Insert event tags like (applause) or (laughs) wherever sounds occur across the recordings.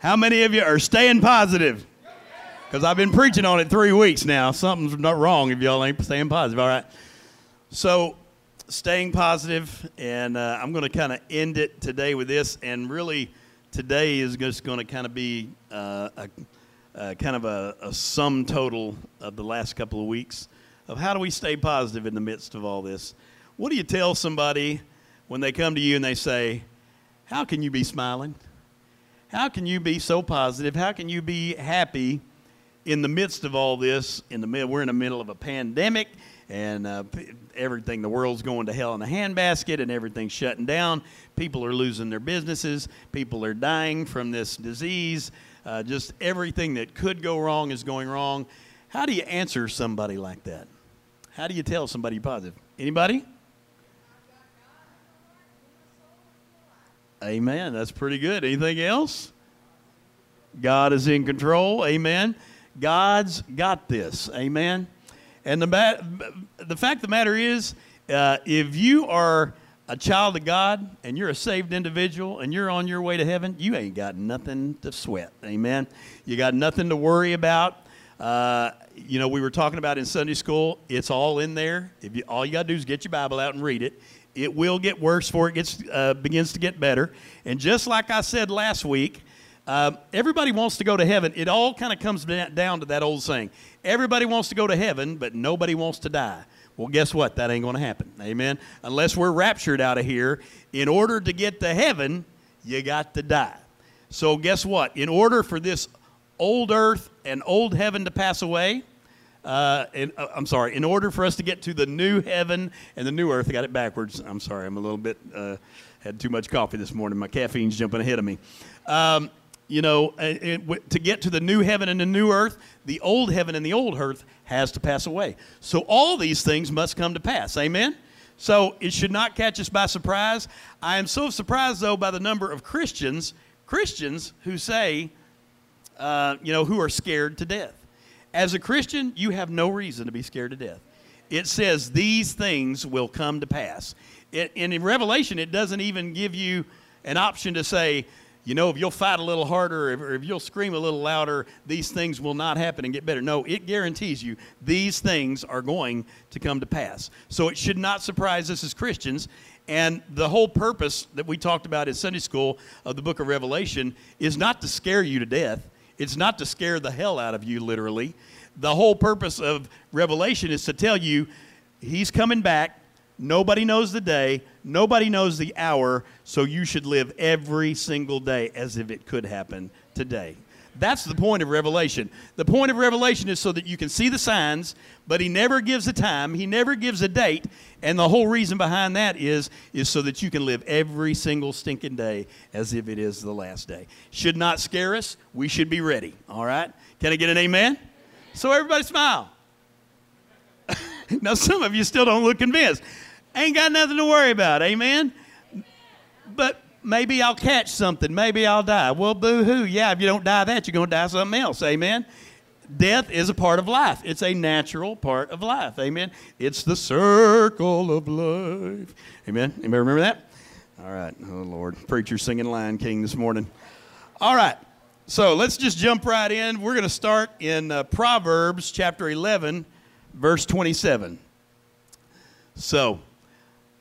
How many of you are staying positive? Because I've been preaching on it three weeks now. Something's not wrong if y'all ain't staying positive. All right. So, staying positive, and uh, I'm going to kind of end it today with this. And really, today is just going to kind of be uh, a, a kind of a, a sum total of the last couple of weeks of how do we stay positive in the midst of all this. What do you tell somebody when they come to you and they say, How can you be smiling? How can you be so positive? How can you be happy in the midst of all this? In the middle, we're in the middle of a pandemic, and uh, everything, the world's going to hell in a handbasket, and everything's shutting down. People are losing their businesses. People are dying from this disease. Uh, just everything that could go wrong is going wrong. How do you answer somebody like that? How do you tell somebody positive? Anybody? Amen. That's pretty good. Anything else? God is in control. Amen. God's got this. Amen. And the, the fact of the matter is, uh, if you are a child of God and you're a saved individual and you're on your way to heaven, you ain't got nothing to sweat. Amen. You got nothing to worry about. Uh, you know, we were talking about in Sunday school, it's all in there. If you, all you got to do is get your Bible out and read it. It will get worse before it gets, uh, begins to get better. And just like I said last week, uh, everybody wants to go to heaven. It all kind of comes down to that old saying everybody wants to go to heaven, but nobody wants to die. Well, guess what? That ain't going to happen. Amen. Unless we're raptured out of here, in order to get to heaven, you got to die. So, guess what? In order for this old earth and old heaven to pass away, uh, in, uh, I'm sorry, in order for us to get to the new heaven and the new earth, I got it backwards. I'm sorry, I'm a little bit, uh, had too much coffee this morning. My caffeine's jumping ahead of me. Um, you know, it, uh, to get to the new heaven and the new earth, the old heaven and the old earth has to pass away. So all these things must come to pass. Amen? So it should not catch us by surprise. I am so surprised, though, by the number of Christians, Christians who say, uh, you know, who are scared to death. As a Christian, you have no reason to be scared to death. It says these things will come to pass. It, and in Revelation, it doesn't even give you an option to say, you know, if you'll fight a little harder or if you'll scream a little louder, these things will not happen and get better. No, it guarantees you these things are going to come to pass. So it should not surprise us as Christians. And the whole purpose that we talked about in Sunday school of the book of Revelation is not to scare you to death. It's not to scare the hell out of you, literally. The whole purpose of Revelation is to tell you he's coming back. Nobody knows the day, nobody knows the hour, so you should live every single day as if it could happen today. That's the point of Revelation. The point of Revelation is so that you can see the signs, but he never gives a time, he never gives a date, and the whole reason behind that is is so that you can live every single stinking day as if it is the last day. Should not scare us. We should be ready. All right? Can I get an amen? So everybody smile. (laughs) now some of you still don't look convinced. Ain't got nothing to worry about. Amen. But maybe I'll catch something. Maybe I'll die. Well, boo hoo. Yeah, if you don't die that, you're going to die something else. Amen. Death is a part of life, it's a natural part of life. Amen. It's the circle of life. Amen. Anybody remember that? All right. Oh, Lord. Preacher singing Lion King this morning. All right. So let's just jump right in. We're going to start in uh, Proverbs chapter 11, verse 27. So,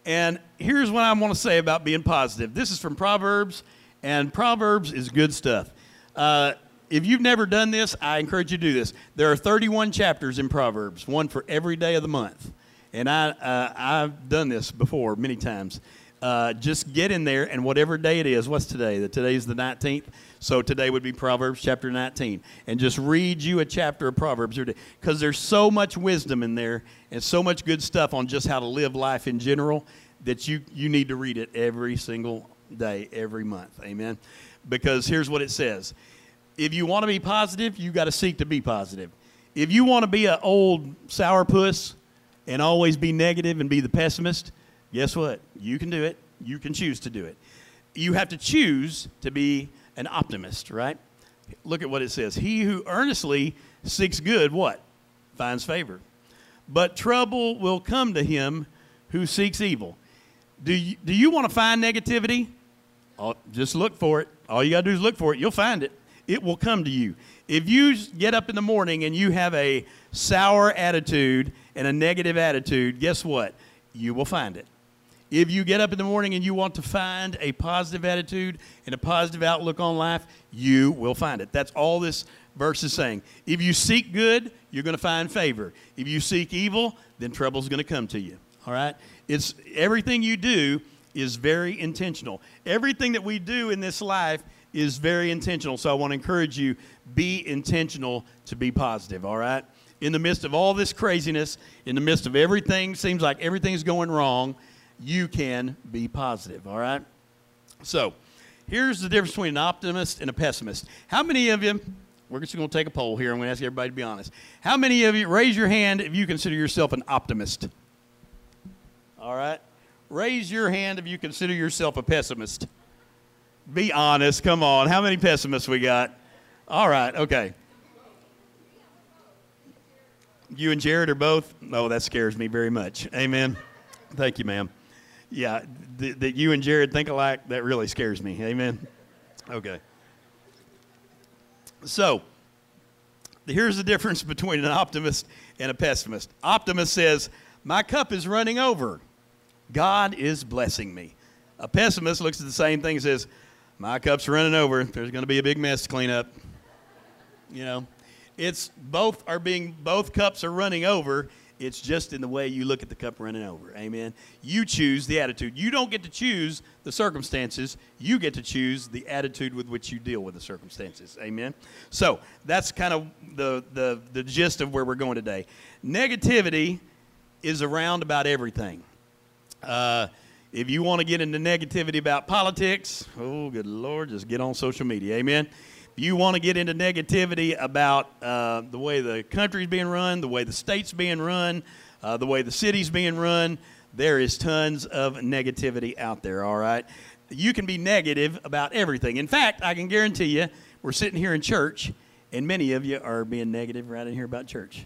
and here's what I want to say about being positive. This is from Proverbs, and Proverbs is good stuff. Uh, if you've never done this, I encourage you to do this. There are 31 chapters in Proverbs, one for every day of the month. And I, uh, I've done this before many times. Uh, just get in there, and whatever day it is, what's today? The, today's the 19th. So today would be Proverbs chapter 19. And just read you a chapter of Proverbs because there's so much wisdom in there and so much good stuff on just how to live life in general that you, you need to read it every single day, every month. Amen. Because here's what it says if you want to be positive, you got to seek to be positive. If you want to be an old sourpuss and always be negative and be the pessimist, guess what? You can do it. You can choose to do it. You have to choose to be an optimist, right? Look at what it says. He who earnestly seeks good, what? Finds favor. But trouble will come to him who seeks evil. Do you, do you want to find negativity? Oh, just look for it. All you got to do is look for it. You'll find it. it will come to you. If you get up in the morning and you have a sour attitude and a negative attitude, guess what? You will find it. If you get up in the morning and you want to find a positive attitude and a positive outlook on life, you will find it. That's all this verse is saying. If you seek good, you're going to find favor. If you seek evil, then trouble's going to come to you. All right? It's everything you do is very intentional. Everything that we do in this life is very intentional. So I want to encourage you be intentional to be positive, all right? In the midst of all this craziness, in the midst of everything seems like everything's going wrong, you can be positive, all right? So, here's the difference between an optimist and a pessimist. How many of you we're just going to take a poll here. I'm going to ask everybody to be honest. How many of you raise your hand if you consider yourself an optimist? All right. Raise your hand if you consider yourself a pessimist. Be honest. Come on. How many pessimists we got? All right. Okay. You and Jared are both? Oh, that scares me very much. Amen. Thank you, ma'am. Yeah, th- that you and Jared think alike, that really scares me. Amen. Okay. So, here's the difference between an optimist and a pessimist. Optimist says, My cup is running over. God is blessing me. A pessimist looks at the same thing and says, My cup's running over. There's going to be a big mess to clean up. You know, it's both are being, both cups are running over it's just in the way you look at the cup running over. Amen. You choose the attitude. You don't get to choose the circumstances. You get to choose the attitude with which you deal with the circumstances. Amen. So that's kind of the, the, the gist of where we're going today. Negativity is around about everything. Uh, if you want to get into negativity about politics, oh, good Lord, just get on social media. Amen you want to get into negativity about uh, the way the country's being run, the way the state's being run, uh, the way the city's being run, there is tons of negativity out there, all right? You can be negative about everything. In fact, I can guarantee you, we're sitting here in church, and many of you are being negative right in here about church.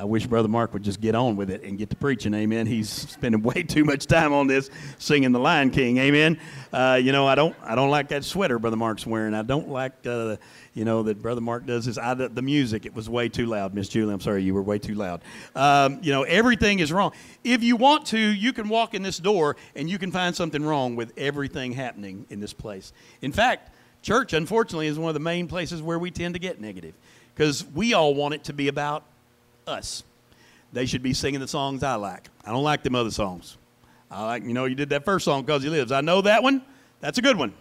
I wish Brother Mark would just get on with it and get to preaching. Amen. He's spending (laughs) way too much time on this singing the Lion King. Amen. Uh, you know, I don't, I don't like that sweater Brother Mark's wearing. I don't like, uh, you know, that Brother Mark does this. I, the music, it was way too loud. Miss Julie, I'm sorry, you were way too loud. Um, you know, everything is wrong. If you want to, you can walk in this door and you can find something wrong with everything happening in this place. In fact, church, unfortunately, is one of the main places where we tend to get negative because we all want it to be about us. They should be singing the songs I like. I don't like them other songs. I like, you know, you did that first song because he lives. I know that one. That's a good one.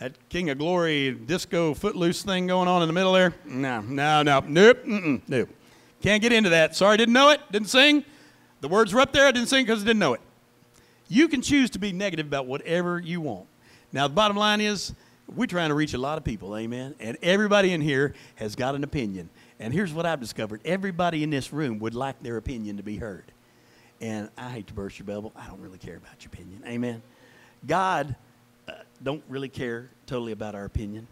That King of Glory disco footloose thing going on in the middle there. No, no, no, nope, mm-mm, nope. Can't get into that. Sorry, didn't know it. Didn't sing. The words were up there. I didn't sing because I didn't know it. You can choose to be negative about whatever you want. Now, the bottom line is, we're trying to reach a lot of people, amen? And everybody in here has got an opinion. And here's what I've discovered everybody in this room would like their opinion to be heard. And I hate to burst your bubble. I don't really care about your opinion. Amen. God uh, don't really care totally about our opinion.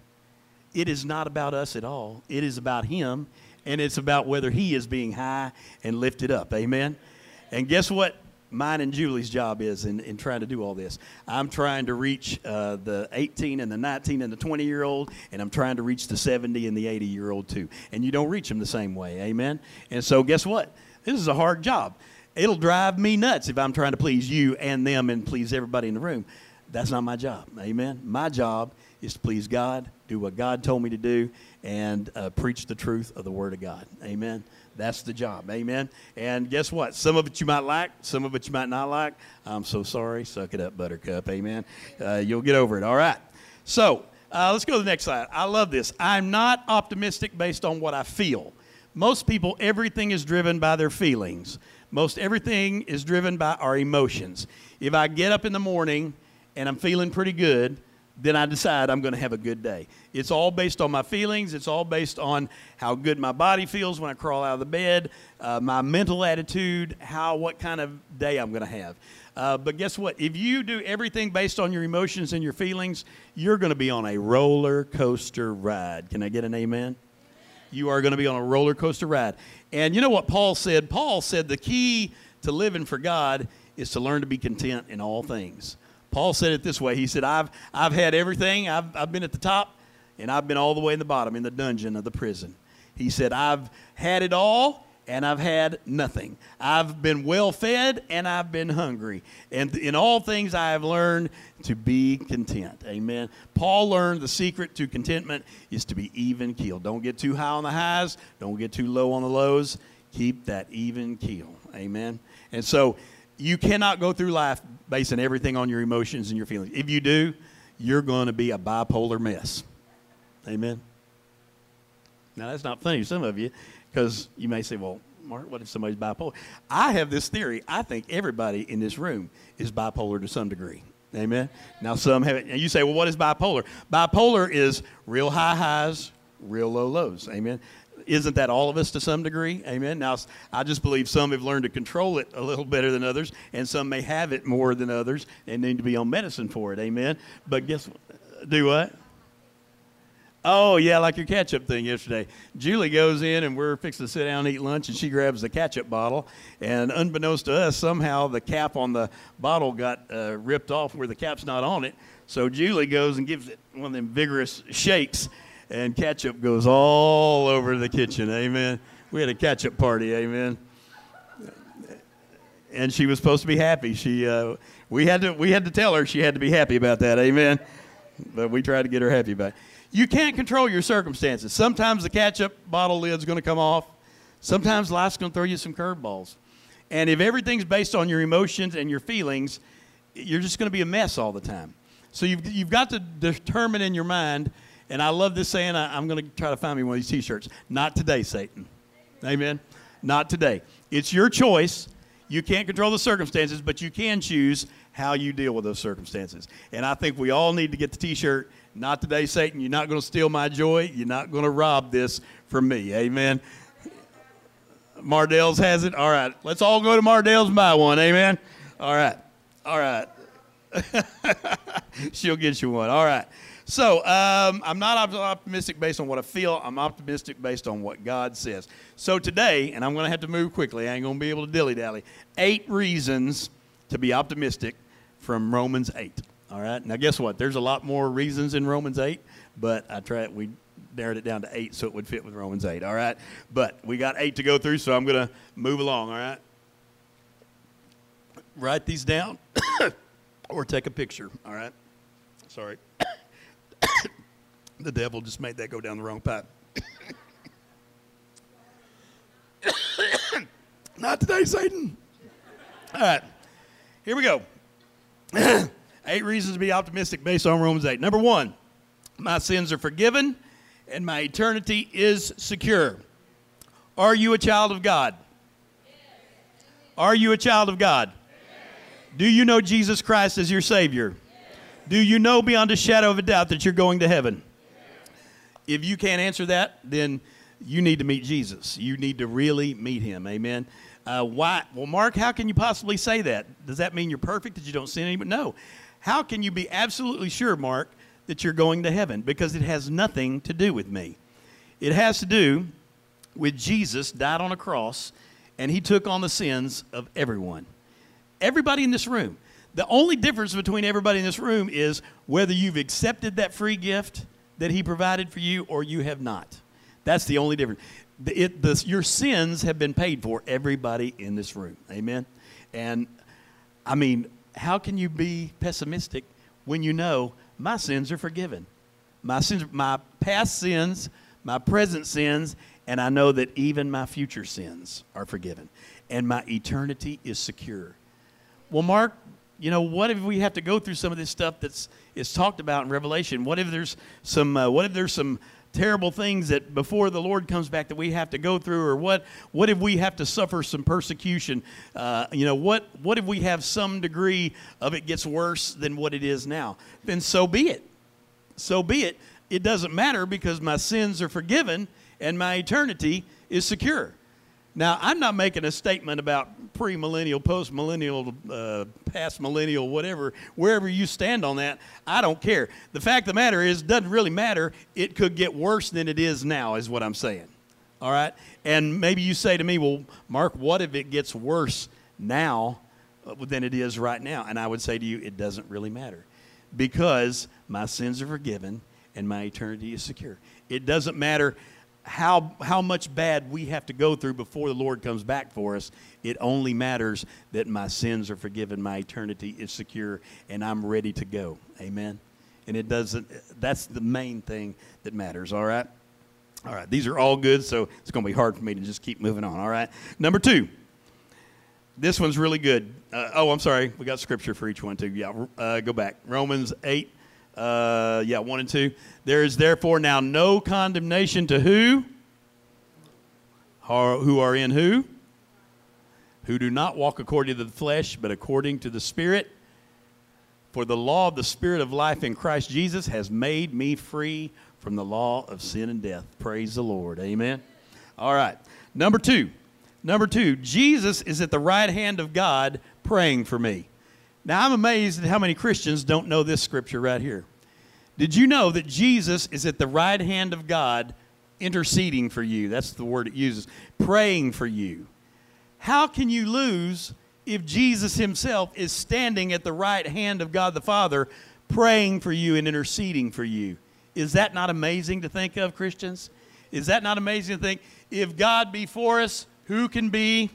It is not about us at all. It is about Him, and it's about whether He is being high and lifted up. Amen. And guess what? Mine and Julie's job is in, in trying to do all this. I'm trying to reach uh, the 18 and the 19 and the 20 year old, and I'm trying to reach the 70 and the 80 year old too. And you don't reach them the same way, amen? And so, guess what? This is a hard job. It'll drive me nuts if I'm trying to please you and them and please everybody in the room. That's not my job, amen? My job is to please God, do what God told me to do, and uh, preach the truth of the Word of God, amen? That's the job. Amen. And guess what? Some of it you might like, some of it you might not like. I'm so sorry. Suck it up, Buttercup. Amen. Uh, you'll get over it. All right. So uh, let's go to the next slide. I love this. I'm not optimistic based on what I feel. Most people, everything is driven by their feelings. Most everything is driven by our emotions. If I get up in the morning and I'm feeling pretty good, then I decide I'm going to have a good day. It's all based on my feelings. It's all based on how good my body feels when I crawl out of the bed, uh, my mental attitude, how what kind of day I'm going to have. Uh, but guess what? If you do everything based on your emotions and your feelings, you're going to be on a roller coaster ride. Can I get an amen? You are going to be on a roller coaster ride. And you know what Paul said? Paul said the key to living for God is to learn to be content in all things. Paul said it this way. He said, I've, I've had everything. I've, I've been at the top and I've been all the way in the bottom in the dungeon of the prison. He said, I've had it all and I've had nothing. I've been well fed and I've been hungry. And in all things I have learned to be content. Amen. Paul learned the secret to contentment is to be even keeled. Don't get too high on the highs, don't get too low on the lows. Keep that even keel. Amen. And so you cannot go through life basing everything on your emotions and your feelings. If you do, you're going to be a bipolar mess. Amen. Now, that's not funny some of you because you may say, well, Mark, what if somebody's bipolar? I have this theory. I think everybody in this room is bipolar to some degree. Amen. Now, some have it. And you say, well, what is bipolar? Bipolar is real high highs, real low lows. Amen. Isn't that all of us to some degree? Amen. Now, I just believe some have learned to control it a little better than others, and some may have it more than others and need to be on medicine for it. Amen. But guess what? Do what? Oh, yeah, like your ketchup thing yesterday. Julie goes in and we're fixing to sit down and eat lunch, and she grabs the ketchup bottle. And unbeknownst to us, somehow the cap on the bottle got uh, ripped off where the cap's not on it. So Julie goes and gives it one of them vigorous shakes, and ketchup goes all over the kitchen. Amen. We had a ketchup party. Amen. And she was supposed to be happy. She, uh, we had to, we had to tell her she had to be happy about that. Amen. But we tried to get her happy about it. You can't control your circumstances. Sometimes the ketchup bottle lid's going to come off. Sometimes life's going to throw you some curveballs. And if everything's based on your emotions and your feelings, you're just going to be a mess all the time. So you've, you've got to determine in your mind, and I love this saying, I, am going to try to find me one of these t shirts. Not today, Satan. Amen. Not today. It's your choice. You can't control the circumstances, but you can choose how you deal with those circumstances. And I think we all need to get the t shirt not today, Satan. You're not going to steal my joy. You're not going to rob this from me. Amen. Mardell's has it. All right. Let's all go to Mardell's and buy one. Amen. All right. All right. (laughs) She'll get you one. All right. So um, I'm not optimistic based on what I feel. I'm optimistic based on what God says. So today, and I'm going to have to move quickly. I ain't going to be able to dilly dally. Eight reasons to be optimistic from Romans 8. All right. Now, guess what? There's a lot more reasons in Romans 8, but I tried, we narrowed it down to eight so it would fit with Romans 8. All right. But we got eight to go through, so I'm going to move along. All right. Write these down (coughs) or take a picture. All right. Sorry. The devil just made that go down the wrong pipe. (coughs) Not today, Satan. All right. Here we go. (coughs) Eight reasons to be optimistic based on Romans 8. Number one, my sins are forgiven and my eternity is secure. Are you a child of God? Are you a child of God? Do you know Jesus Christ as your Savior? Do you know beyond a shadow of a doubt that you're going to heaven? If you can't answer that, then you need to meet Jesus. You need to really meet Him. Amen. Uh, why? Well, Mark, how can you possibly say that? Does that mean you're perfect, that you don't sin anymore? No. How can you be absolutely sure, Mark, that you're going to heaven? Because it has nothing to do with me. It has to do with Jesus died on a cross and he took on the sins of everyone. Everybody in this room. The only difference between everybody in this room is whether you've accepted that free gift that he provided for you or you have not. That's the only difference. It, the, your sins have been paid for, everybody in this room. Amen? And I mean, how can you be pessimistic when you know my sins are forgiven? My sins, my past sins, my present sins, and I know that even my future sins are forgiven, and my eternity is secure. Well, Mark, you know, what if we have to go through some of this stuff that's is talked about in Revelation? What if there's some? Uh, what if there's some terrible things that before the Lord comes back that we have to go through, or what what if we have to suffer some persecution? Uh, you know, what what if we have some degree of it gets worse than what it is now? Then so be it. So be it. It doesn't matter because my sins are forgiven and my eternity is secure. Now, I'm not making a statement about premillennial, postmillennial, uh, past millennial, whatever, wherever you stand on that. I don't care. The fact of the matter is, it doesn't really matter. It could get worse than it is now, is what I'm saying. All right? And maybe you say to me, well, Mark, what if it gets worse now uh, than it is right now? And I would say to you, it doesn't really matter because my sins are forgiven and my eternity is secure. It doesn't matter how, how much bad we have to go through before the Lord comes back for us. It only matters that my sins are forgiven, my eternity is secure, and I'm ready to go. Amen. And it doesn't, that's the main thing that matters, all right? All right, these are all good, so it's going to be hard for me to just keep moving on, all right? Number two, this one's really good. Uh, oh, I'm sorry, we got scripture for each one, too. Yeah, uh, go back. Romans 8, uh, yeah, 1 and 2. There is therefore now no condemnation to who? Who are in who? Who do not walk according to the flesh, but according to the Spirit. For the law of the Spirit of life in Christ Jesus has made me free from the law of sin and death. Praise the Lord. Amen. All right. Number two. Number two, Jesus is at the right hand of God praying for me. Now, I'm amazed at how many Christians don't know this scripture right here. Did you know that Jesus is at the right hand of God interceding for you? That's the word it uses, praying for you. How can you lose if Jesus himself is standing at the right hand of God the Father praying for you and interceding for you? Is that not amazing to think of, Christians? Is that not amazing to think? If God be for us, who can be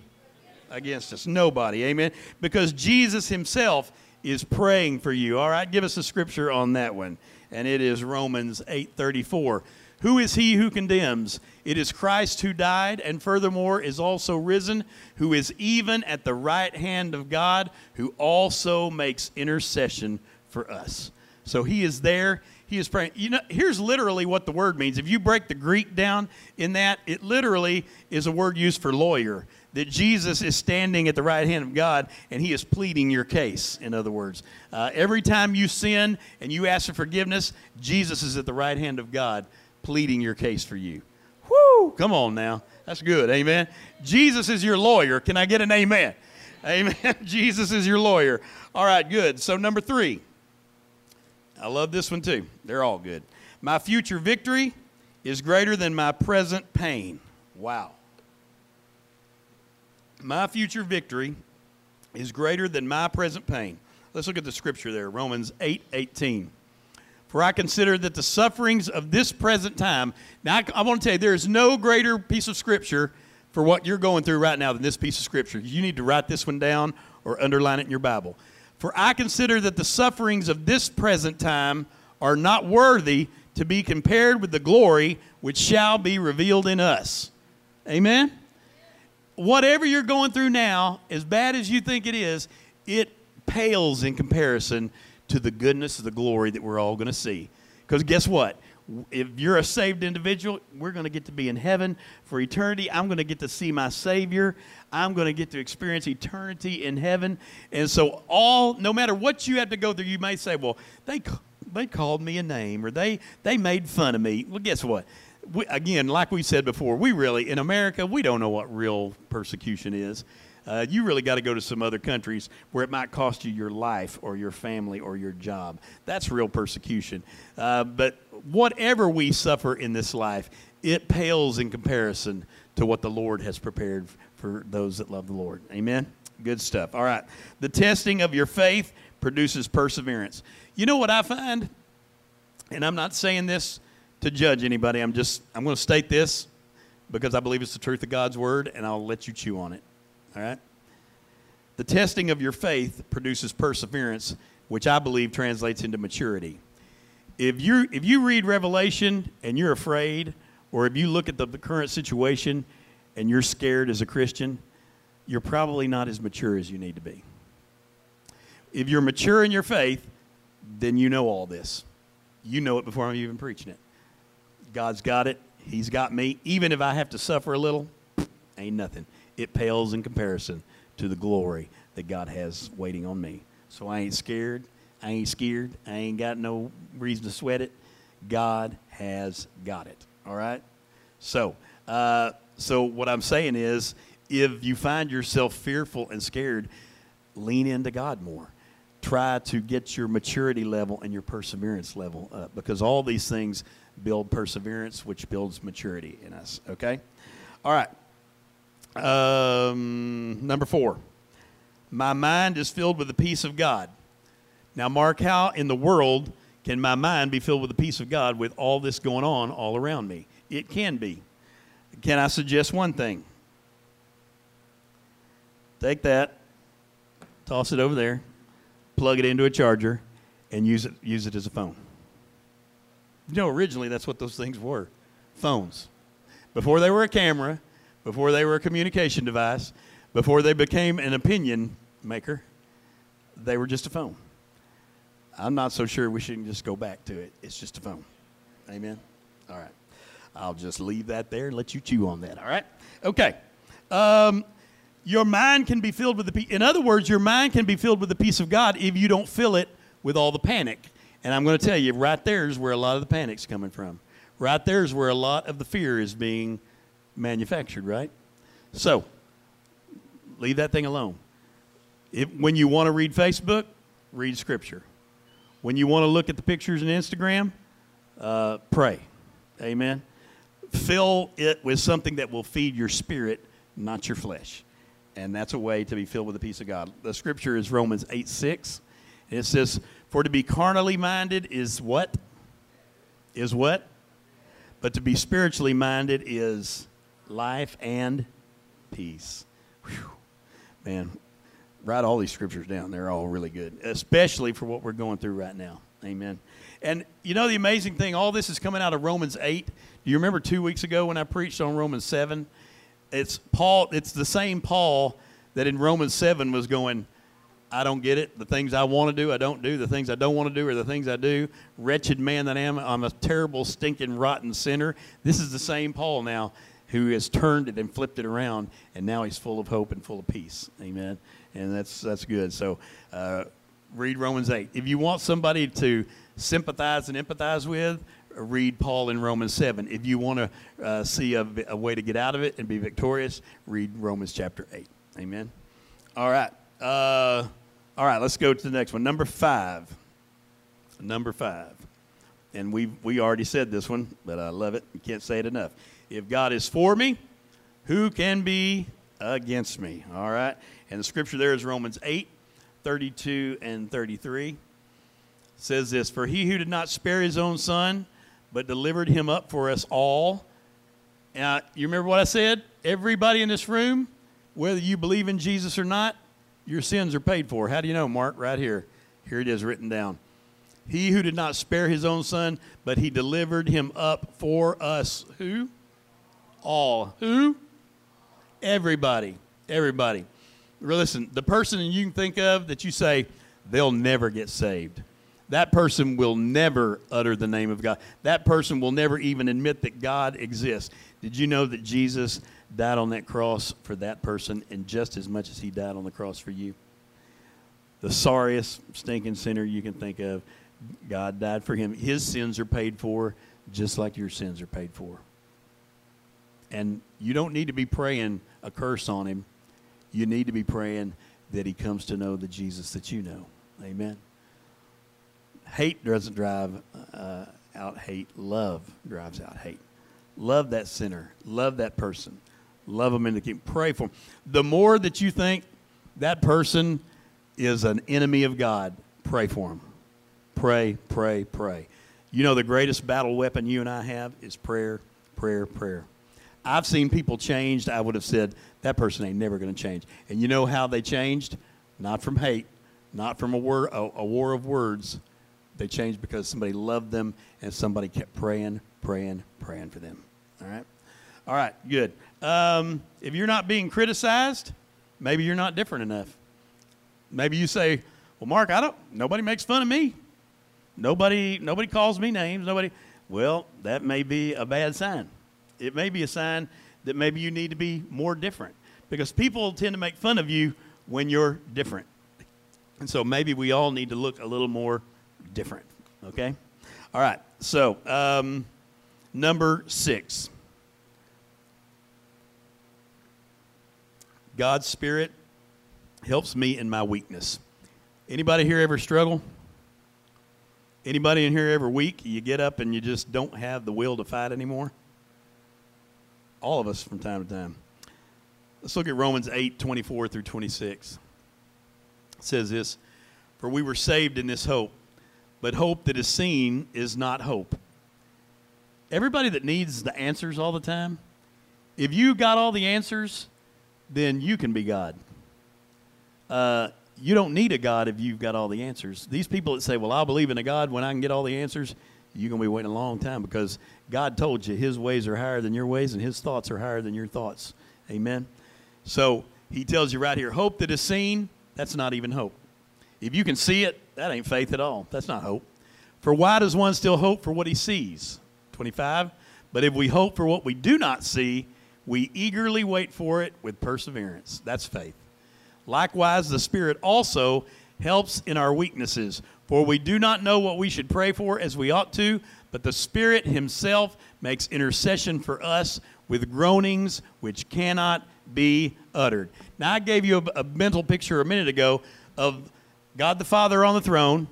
against us? Nobody. Amen. Because Jesus himself is praying for you. All right, give us a scripture on that one. And it is Romans 8:34. Who is he who condemns? It is Christ who died and furthermore is also risen, who is even at the right hand of God, who also makes intercession for us. So he is there. He is praying. You know, here's literally what the word means. If you break the Greek down in that, it literally is a word used for lawyer. That Jesus is standing at the right hand of God and he is pleading your case, in other words. Uh, every time you sin and you ask for forgiveness, Jesus is at the right hand of God pleading your case for you. Whoo! Come on now. That's good. Amen. Jesus is your lawyer. Can I get an amen? Amen. (laughs) Jesus is your lawyer. All right, good. So, number three. I love this one too. They're all good. My future victory is greater than my present pain. Wow. My future victory is greater than my present pain. Let's look at the scripture there, Romans 8 18. For I consider that the sufferings of this present time, now I, I want to tell you, there is no greater piece of scripture for what you're going through right now than this piece of scripture. You need to write this one down or underline it in your Bible. For I consider that the sufferings of this present time are not worthy to be compared with the glory which shall be revealed in us. Amen? Whatever you're going through now, as bad as you think it is, it pales in comparison to the goodness of the glory that we're all going to see. Because guess what? if you're a saved individual, we're going to get to be in heaven for eternity. I'm going to get to see my Savior. I'm going to get to experience eternity in heaven. And so, all, no matter what you have to go through, you may say, well, they, they called me a name or they, they made fun of me. Well, guess what? We, again, like we said before, we really, in America, we don't know what real persecution is. Uh, you really got to go to some other countries where it might cost you your life or your family or your job. That's real persecution. Uh, but whatever we suffer in this life, it pales in comparison to what the Lord has prepared for those that love the Lord. Amen? Good stuff. All right. The testing of your faith produces perseverance. You know what I find? And I'm not saying this to judge anybody. I'm just, I'm going to state this because I believe it's the truth of God's word, and I'll let you chew on it. All right? The testing of your faith produces perseverance, which I believe translates into maturity. If you if you read Revelation and you're afraid, or if you look at the, the current situation and you're scared as a Christian, you're probably not as mature as you need to be. If you're mature in your faith, then you know all this. You know it before I'm even preaching it. God's got it. He's got me. Even if I have to suffer a little, ain't nothing it pales in comparison to the glory that God has waiting on me. So I ain't scared. I ain't scared. I ain't got no reason to sweat it. God has got it. All right? So, uh, so what I'm saying is, if you find yourself fearful and scared, lean into God more. Try to get your maturity level and your perseverance level up because all these things build perseverance, which builds maturity in us. Okay? All right. Um, number four, my mind is filled with the peace of God. Now, Mark, how in the world Can my mind be filled with the peace of God with all this going on all around me? It can be. Can I suggest one thing? Take that, toss it over there, plug it into a charger, and use it, use it as a phone. You know, originally that's what those things were phones. Before they were a camera, before they were a communication device, before they became an opinion maker, they were just a phone. I'm not so sure we shouldn't just go back to it. It's just a phone. Amen? All right. I'll just leave that there and let you chew on that. All right? Okay. Um, your mind can be filled with the peace. In other words, your mind can be filled with the peace of God if you don't fill it with all the panic. And I'm going to tell you, right there is where a lot of the panic's coming from. Right there is where a lot of the fear is being manufactured, right? So, leave that thing alone. When you want to read Facebook, read Scripture. When you want to look at the pictures in Instagram, uh, pray. Amen. Fill it with something that will feed your spirit, not your flesh. And that's a way to be filled with the peace of God. The scripture is Romans 8 6. It says, For to be carnally minded is what? Is what? But to be spiritually minded is life and peace. Whew. Man, write all these scriptures down. They're all really good, especially for what we're going through right now. Amen. And you know the amazing thing, all this is coming out of Romans 8. Do you remember two weeks ago when I preached on Romans 7? It's Paul, it's the same Paul that in Romans 7 was going, I don't get it. The things I want to do, I don't do. The things I don't want to do are the things I do. Wretched man that I am, I'm a terrible, stinking, rotten sinner. This is the same Paul now who has turned it and flipped it around, and now he's full of hope and full of peace. Amen. And that's that's good. So uh, read Romans 8. If you want somebody to sympathize and empathize with, read Paul in Romans 7. If you want to uh, see a, a way to get out of it and be victorious, read Romans chapter 8. Amen. All right. Uh, all right, let's go to the next one. Number five. Number five. And we we already said this one, but I love it. You can't say it enough. If God is for me, who can be against me? All right. And the scripture there is Romans 8, 32 and 33. It says this For he who did not spare his own son, but delivered him up for us all. Now, you remember what I said? Everybody in this room, whether you believe in Jesus or not, your sins are paid for. How do you know, Mark? Right here. Here it is written down. He who did not spare his own son, but he delivered him up for us. Who? All. Who? Everybody. Everybody. Listen, the person you can think of that you say, they'll never get saved. That person will never utter the name of God. That person will never even admit that God exists. Did you know that Jesus died on that cross for that person and just as much as he died on the cross for you? The sorriest, stinking sinner you can think of, God died for him. His sins are paid for just like your sins are paid for. And you don't need to be praying a curse on him. You need to be praying that he comes to know the Jesus that you know. Amen. Hate doesn't drive uh, out hate, love drives out hate. Love that sinner, love that person, love them and to keep pray for them. The more that you think that person is an enemy of God, pray for them. Pray, pray, pray. You know the greatest battle weapon you and I have is prayer, prayer, prayer. I've seen people changed. I would have said that person ain't never going to change. And you know how they changed? Not from hate, not from a, word, a, a war of words. They changed because somebody loved them and somebody kept praying, praying, praying for them. All right? All right, good. Um, if you're not being criticized, maybe you're not different enough. Maybe you say, well, Mark, I don't, nobody makes fun of me. Nobody, nobody calls me names. Nobody. Well, that may be a bad sign. It may be a sign that maybe you need to be more different because people tend to make fun of you when you're different. And so maybe we all need to look a little more different. Okay? All right. So, um, number six God's Spirit helps me in my weakness. Anybody here ever struggle? Anybody in here ever weak? You get up and you just don't have the will to fight anymore? All of us from time to time. Let's look at Romans 8 24 through 26. It says this For we were saved in this hope. But hope that is seen is not hope. Everybody that needs the answers all the time, if you got all the answers, then you can be God. Uh, you don't need a God if you've got all the answers. These people that say, Well, I'll believe in a God when I can get all the answers, you're going to be waiting a long time because God told you his ways are higher than your ways and his thoughts are higher than your thoughts. Amen. So he tells you right here hope that is seen, that's not even hope. If you can see it, that ain't faith at all. That's not hope. For why does one still hope for what he sees? 25. But if we hope for what we do not see, we eagerly wait for it with perseverance. That's faith. Likewise, the Spirit also helps in our weaknesses. For we do not know what we should pray for as we ought to, but the Spirit Himself makes intercession for us with groanings which cannot be uttered. Now, I gave you a, a, mental picture a minute ago of God the Father on the throne,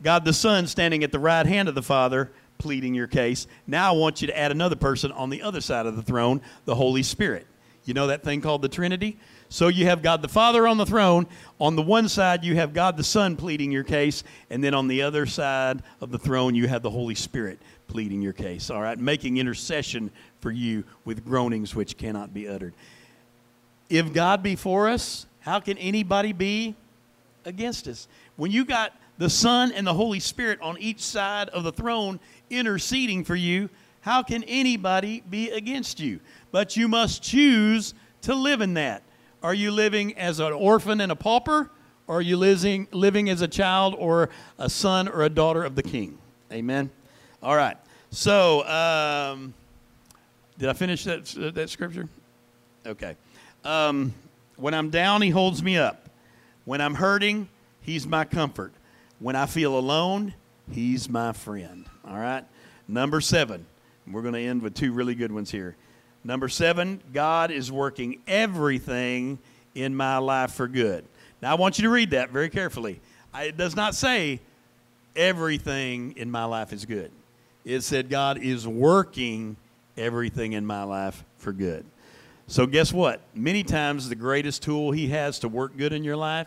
God the Son standing at the right hand of the Father, pleading your case. Now, I want you to add another person on the other side of the throne, the Holy Spirit. You know that thing called the Trinity? So you have God the Father on the throne. On the one side, you have God the Son pleading your case. And then on the other side of the throne, you have the Holy Spirit pleading your case. All right? Making intercession for you with groanings which cannot be uttered. If God be for us, how can anybody be against us? When you got the Son and the Holy Spirit on each side of the throne interceding for you, how can anybody be against you? But you must choose to live in that. Are you living as an orphan and a pauper? Or are you living, living as a child or a son or a daughter of the king? Amen. All right. So, um, did I finish that, that scripture? Okay. Um, when I'm down, he holds me up. When I'm hurting, he's my comfort. When I feel alone, he's my friend. All right. Number seven. We're going to end with two really good ones here. Number seven, God is working everything in my life for good. Now, I want you to read that very carefully. It does not say everything in my life is good, it said God is working everything in my life for good. So, guess what? Many times, the greatest tool He has to work good in your life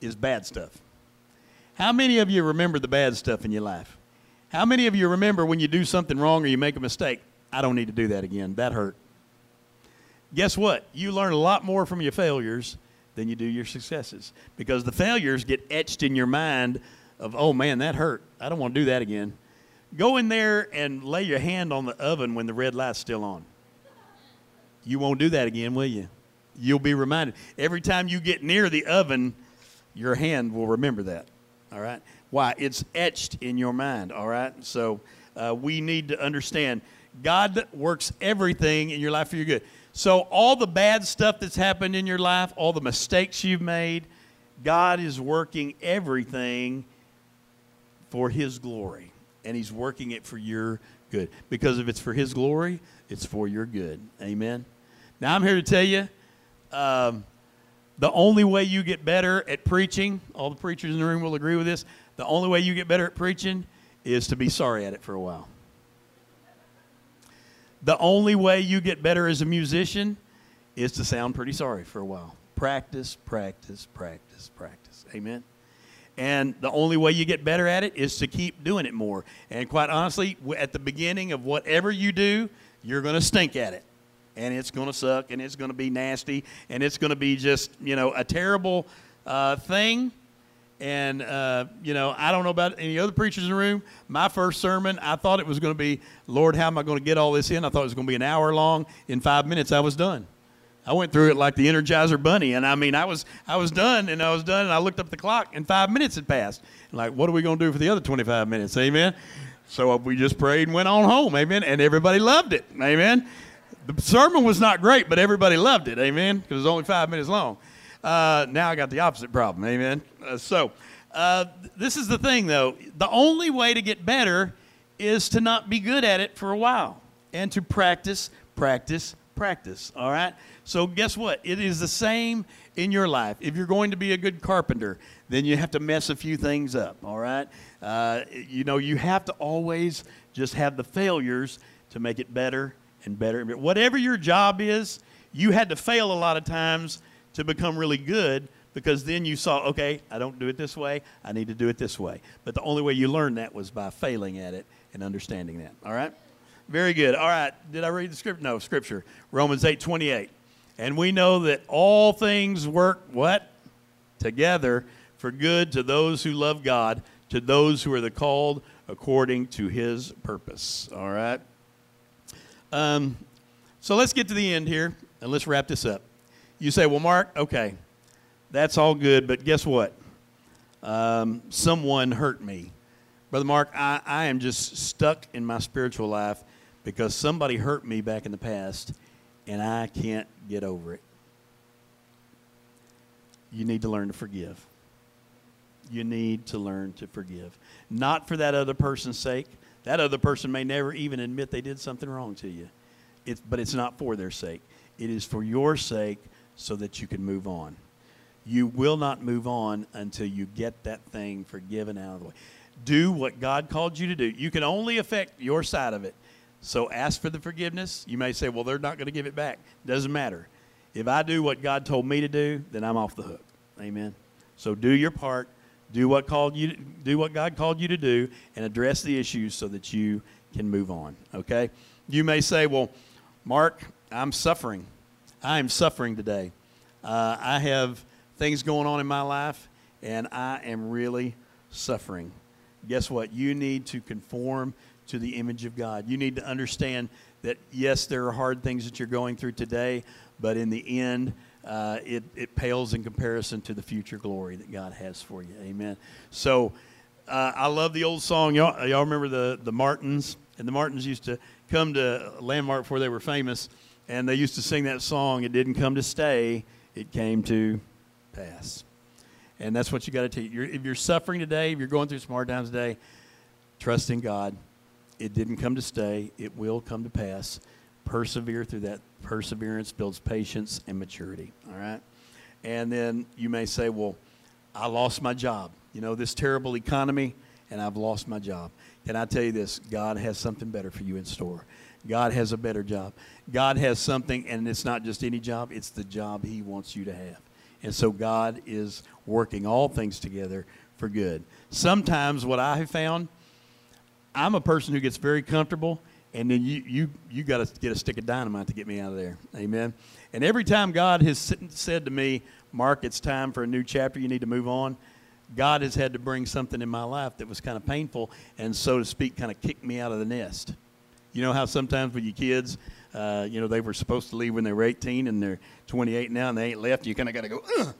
is bad stuff. How many of you remember the bad stuff in your life? How many of you remember when you do something wrong or you make a mistake? I don't need to do that again. That hurt guess what? You learn a lot more from your failures than you do your successes because the failures get etched in your mind of, oh man, that hurt. I don't want to do that again. Go in there and lay your hand on the oven when the red light's still on. You won't do that again, will you? You'll be reminded. Every time you get near the oven, your hand will remember that. All right? Why? It's etched in your mind. All right? So uh, we need to understand God works everything in your life for your good. So, all the bad stuff that's happened in your life, all the mistakes you've made, God is working everything for His glory. And He's working it for your good. Because if it's for His glory, it's for your good. Amen. Now, I'm here to tell you um, the only way you get better at preaching, all the preachers in the room will agree with this, the only way you get better at preaching is to be sorry at it for a while. The only way you get better as a musician is to sound pretty sorry for a while. Practice, practice, practice, practice. Amen. And the only way you get better at it is to keep doing it more. And quite honestly, at the beginning of whatever you do, you're going to stink at it. And it's going to suck and it's going to be nasty and it's going to be just, you know, a terrible uh, thing. And, uh, you know, I don't know about any other preachers in the room. My first sermon, I thought it was going to be, Lord, how am I going to get all this in? I thought it was going to be an hour long. In five minutes, I was done. I went through it like the Energizer Bunny, and I mean, I was I was done, and I was done, and I looked up the clock, and five minutes had passed. And like, what are we going to do for the other 25 minutes? Amen. So we just prayed and went on home. Amen. And everybody loved it. Amen. The sermon was not great, but everybody loved it. Amen. Because it was only five minutes long. Uh, now I got the opposite problem. Amen. Uh, so uh, this is the thing, though. The only way to get better is to not be good at it for a while and to practice, practice, practice. All right? So, guess what? It is the same in your life. If you're going to be a good carpenter, then you have to mess a few things up. All right? Uh, you know, you have to always just have the failures to make it better and better. Whatever your job is, you had to fail a lot of times to become really good because then you saw, okay, I don't do it this way. I need to do it this way. But the only way you learned that was by failing at it and understanding that. All right? Very good. All right. Did I read the script? No, scripture. Romans 8 28. And we know that all things work what? Together for good to those who love God, to those who are the called according to his purpose. All right? Um, so let's get to the end here and let's wrap this up. You say, well, Mark, okay, that's all good, but guess what? Um, someone hurt me. Brother Mark, I, I am just stuck in my spiritual life because somebody hurt me back in the past and I can't get over it. You need to learn to forgive. You need to learn to forgive. Not for that other person's sake. That other person may never even admit they did something wrong to you. It's, but it's not for their sake. It is for your sake so that you can move on. You will not move on until you get that thing forgiven out of the way. Do what God called you to do. You can only affect your side of it. So ask for the forgiveness. You may say, well, they're not going to give it back. Doesn't matter. If I do what God told me to do, then I'm off the hook. Amen. So do your part. Do what called you do what God called you to do and address the issues so that you can move on. Okay? You may say, Well, Mark, I'm suffering. I am suffering today. Uh, I have things going on in my life, and I am really suffering. Guess what? You need to conform to the image of God. You need to understand that, yes, there are hard things that you're going through today, but in the end, uh, it, it pales in comparison to the future glory that God has for you. Amen. So uh, I love the old song. Y'all, y'all remember the, the Martins? And the Martins used to come to Landmark before they were famous, and they used to sing that song, It Didn't Come to Stay, It Came to Pass. And that's what you got to teach. You're, if you're suffering today, if you're going through some hard times today, trust in God. It didn't come to stay, it will come to pass persevere through that. Perseverance builds patience and maturity. All right? And then you may say, well, I lost my job. You know, this terrible economy, and I've lost my job. Can I tell you this? God has something better for you in store. God has a better job. God has something, and it's not just any job, it's the job He wants you to have. And so God is working all things together for good. Sometimes what I have found, I'm a person who gets very comfortable and then you you you got to get a stick of dynamite to get me out of there. Amen. And every time God has said to me, "Mark, it's time for a new chapter. You need to move on." God has had to bring something in my life that was kind of painful and, so to speak, kind of kicked me out of the nest. You know how sometimes with your kids, uh, you know, they were supposed to leave when they were 18 and they're 28 now and they ain't left. You kind of got to go, Ugh.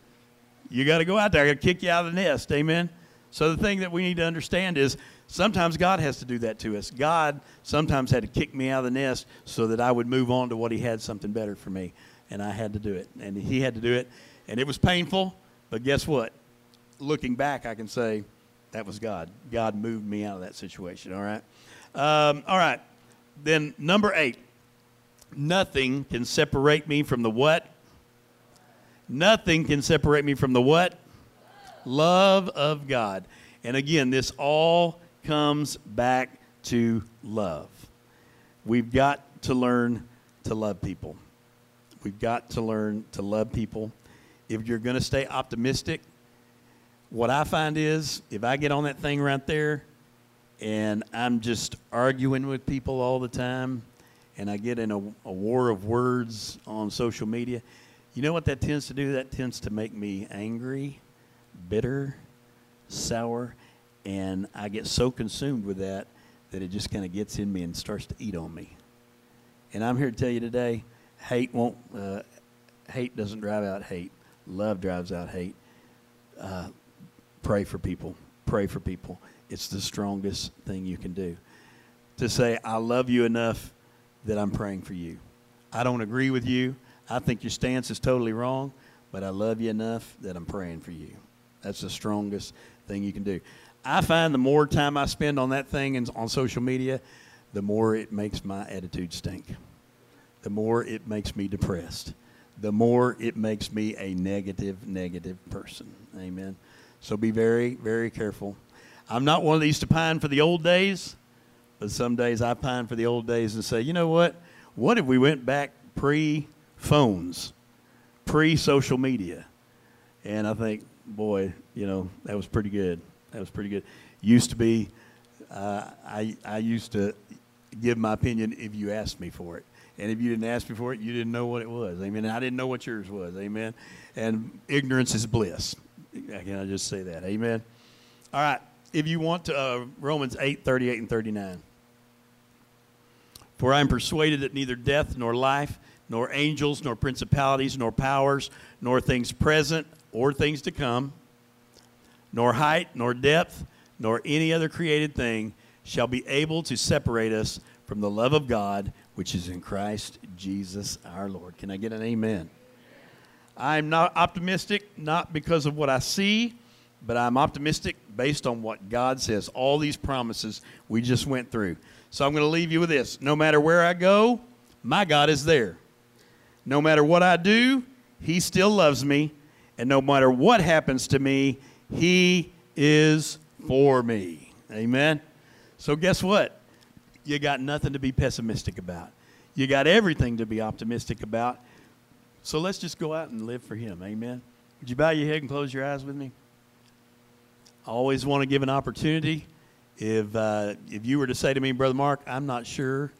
you got to go out there. I got to kick you out of the nest. Amen. So the thing that we need to understand is sometimes God has to do that to us. God sometimes had to kick me out of the nest so that I would move on to what He had something better for me. And I had to do it. And He had to do it. And it was painful, but guess what? Looking back, I can say that was God. God moved me out of that situation, all right? Um, all right. Then, number eight nothing can separate me from the what? Nothing can separate me from the what? Love of God. And again, this all comes back to love. We've got to learn to love people. We've got to learn to love people. If you're going to stay optimistic, what I find is if I get on that thing right there and I'm just arguing with people all the time and I get in a, a war of words on social media, you know what that tends to do? That tends to make me angry, bitter, sour, and I get so consumed with that that it just kind of gets in me and starts to eat on me. And I'm here to tell you today, hate won't, uh, hate doesn't drive out hate. Love drives out hate. Uh, pray for people. Pray for people. It's the strongest thing you can do. To say, I love you enough that I'm praying for you. I don't agree with you. I think your stance is totally wrong, but I love you enough that I'm praying for you. That's the strongest thing you can do. I find the more time I spend on that thing and on social media, the more it makes my attitude stink. The more it makes me depressed. The more it makes me a negative, negative person. Amen. So be very, very careful. I'm not one of these to pine for the old days, but some days I pine for the old days and say, you know what? What if we went back pre phones, pre social media? And I think, boy, you know, that was pretty good. That was pretty good. Used to be, uh, I, I used to give my opinion if you asked me for it. And if you didn't ask me for it, you didn't know what it was. Amen. I didn't know what yours was. Amen. And ignorance is bliss. Can I just say that? Amen. All right. If you want to, uh, Romans 8, 38 and 39. For I am persuaded that neither death nor life, nor angels, nor principalities, nor powers, nor things present or things to come, nor height, nor depth, nor any other created thing shall be able to separate us from the love of God which is in Christ Jesus our Lord. Can I get an amen? I'm not optimistic, not because of what I see, but I'm optimistic based on what God says. All these promises we just went through. So I'm going to leave you with this. No matter where I go, my God is there. No matter what I do, He still loves me. And no matter what happens to me, He is for me. Amen. So, guess what? You got nothing to be pessimistic about. You got everything to be optimistic about. So, let's just go out and live for Him. Amen. Would you bow your head and close your eyes with me? I always want to give an opportunity. If, uh, if you were to say to me, Brother Mark, I'm not sure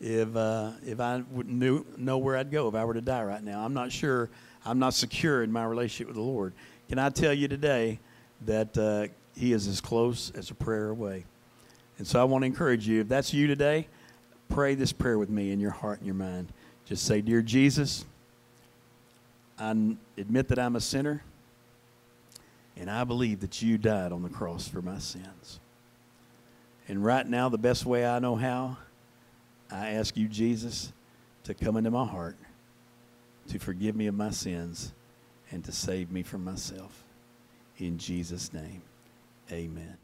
if, uh, if I would knew, know where I'd go if I were to die right now. I'm not sure. I'm not secure in my relationship with the Lord. Can I tell you today that uh, He is as close as a prayer away? And so I want to encourage you, if that's you today, pray this prayer with me in your heart and your mind. Just say, Dear Jesus, I admit that I'm a sinner, and I believe that you died on the cross for my sins. And right now, the best way I know how, I ask you, Jesus, to come into my heart, to forgive me of my sins, and to save me from myself. In Jesus' name, amen.